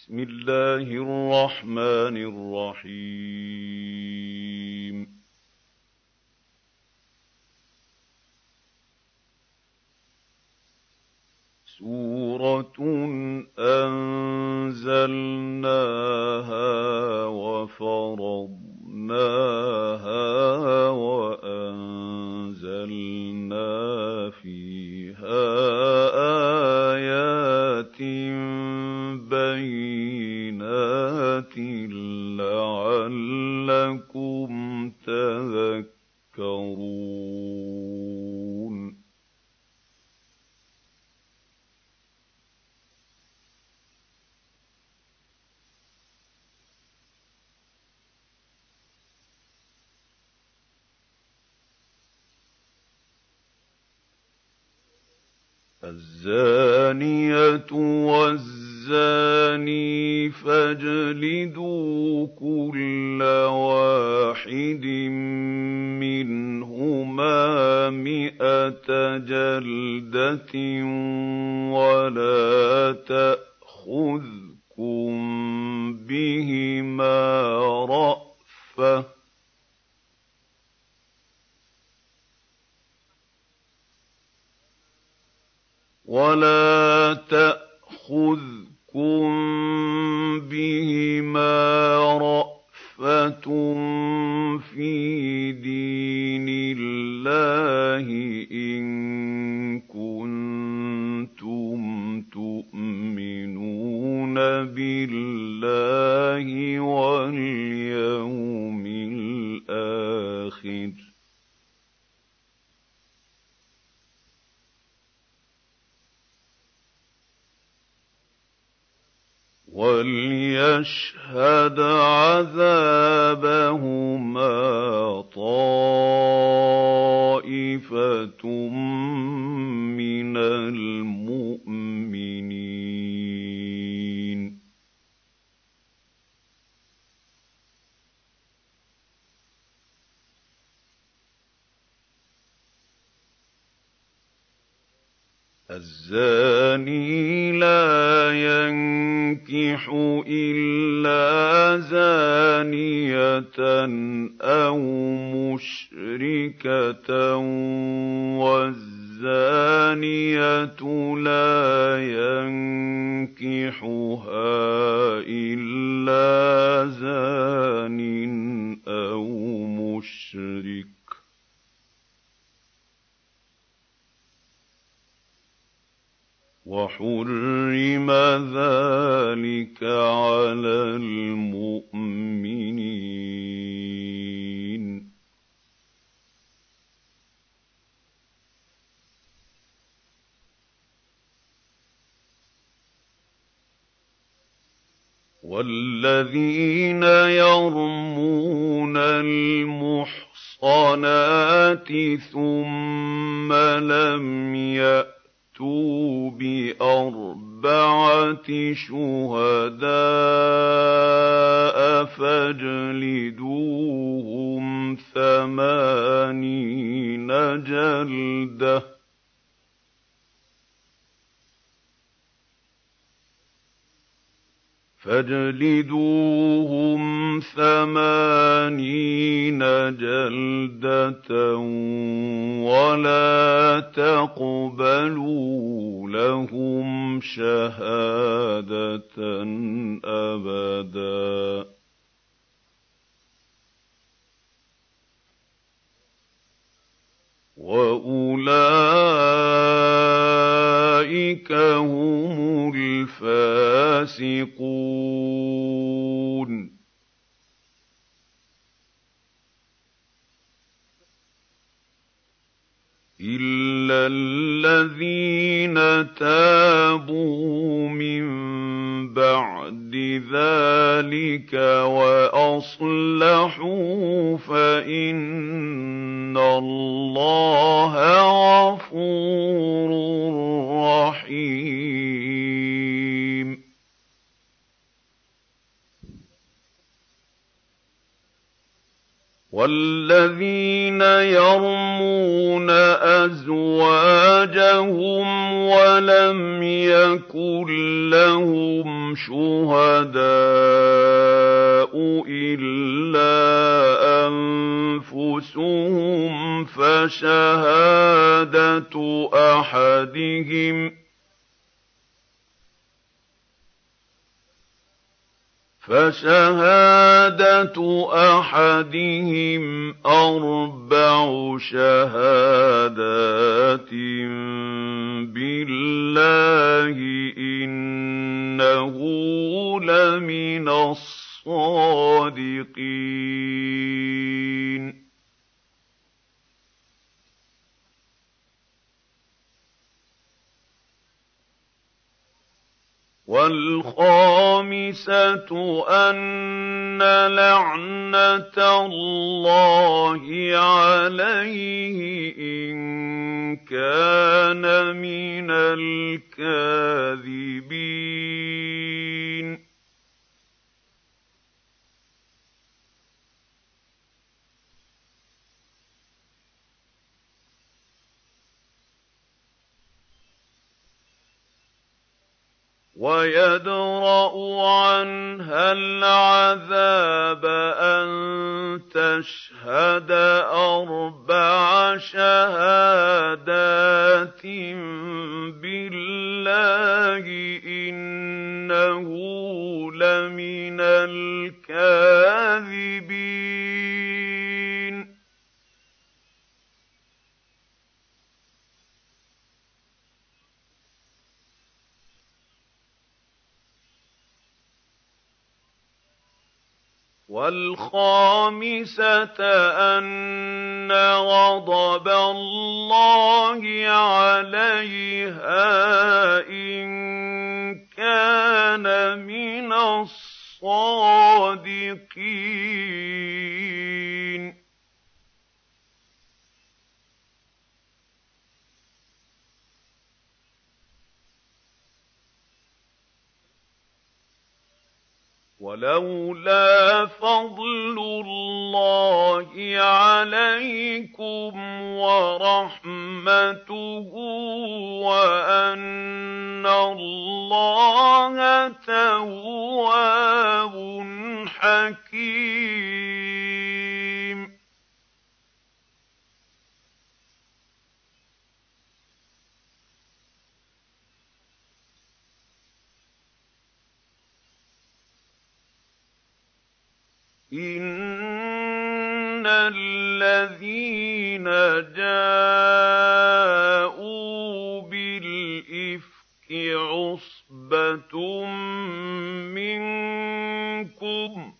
بسم الله الرحمن الرحيم. سورة أنزلناها الزَّانِيَةُ وَالزَّانِي فَاجْلِدُوا عَذَابَهُمَا طَائِفَةٌ مِّنَ الْمُؤْمِنِينَ. الزَّانِي لَا يَنكِحُ إِلَّا زَانِيَةً أَوْ مُشْرِكَةً ۖ وَالزَّانِيَةُ وَالَّذِينَ يَرْمُونَ الْمُحْصَنَاتِ ثُمَّ لَمْ يَأْتُوا بِأَرْبَعَةِ شُهَدَاءَ فَاجْلِدُوهُمْ ثَمَانِينَ جَلْدَةً وَلَا تَقْبَلُوا لَهُمْ شَهَادَةً أَبَدًا ۚ. وَأُولَٰئِكَ هُمُ الْفَاسِقُونَ. إِلَّا الَّذِينَ تَابُوا مِن بَعْدِ ذَٰلِكَ وَأَصْلَحُوا فَإِنَّ اللَّهَ يَرْمُونَ أَزْوَاجَهُمْ وَلَمْ يَكُن لَّهُمْ شُهَدَاءُ إِلَّا أَنفُسُهُمْ فَشَهَادَةُ أَحَدِهِمْ فَشَهَادَةُ أَحَدِهِمْ أَرْبَعُ شَهَادَاتٍ وَالْخَامِسَةُ أَنَّ لَعْنَتَ اللَّهِ عَلَيْهِ إِن كَانَ مِنَ الْكَاذِبِينَ. وَيَدْرَأُ عَنْهَا الْعَذَابَ أَن تَشْهَدَ أَرْبَعَ شَهَادَاتٍ. وَالْخَامِسَةَ أَنَّ غَضَبَ اللَّهِ عَلَيْهَا وَلَوْلَا فَضْلُ اللَّهِ عَلَيْكُمْ وَرَحْمَتُهُ وَأَنَّ اللَّهَ تَوَّابٌ إِنَّ الَّذِينَ جَاءُوا بِالْإِفْكِ عُصْبَةٌ مِّنكُمْ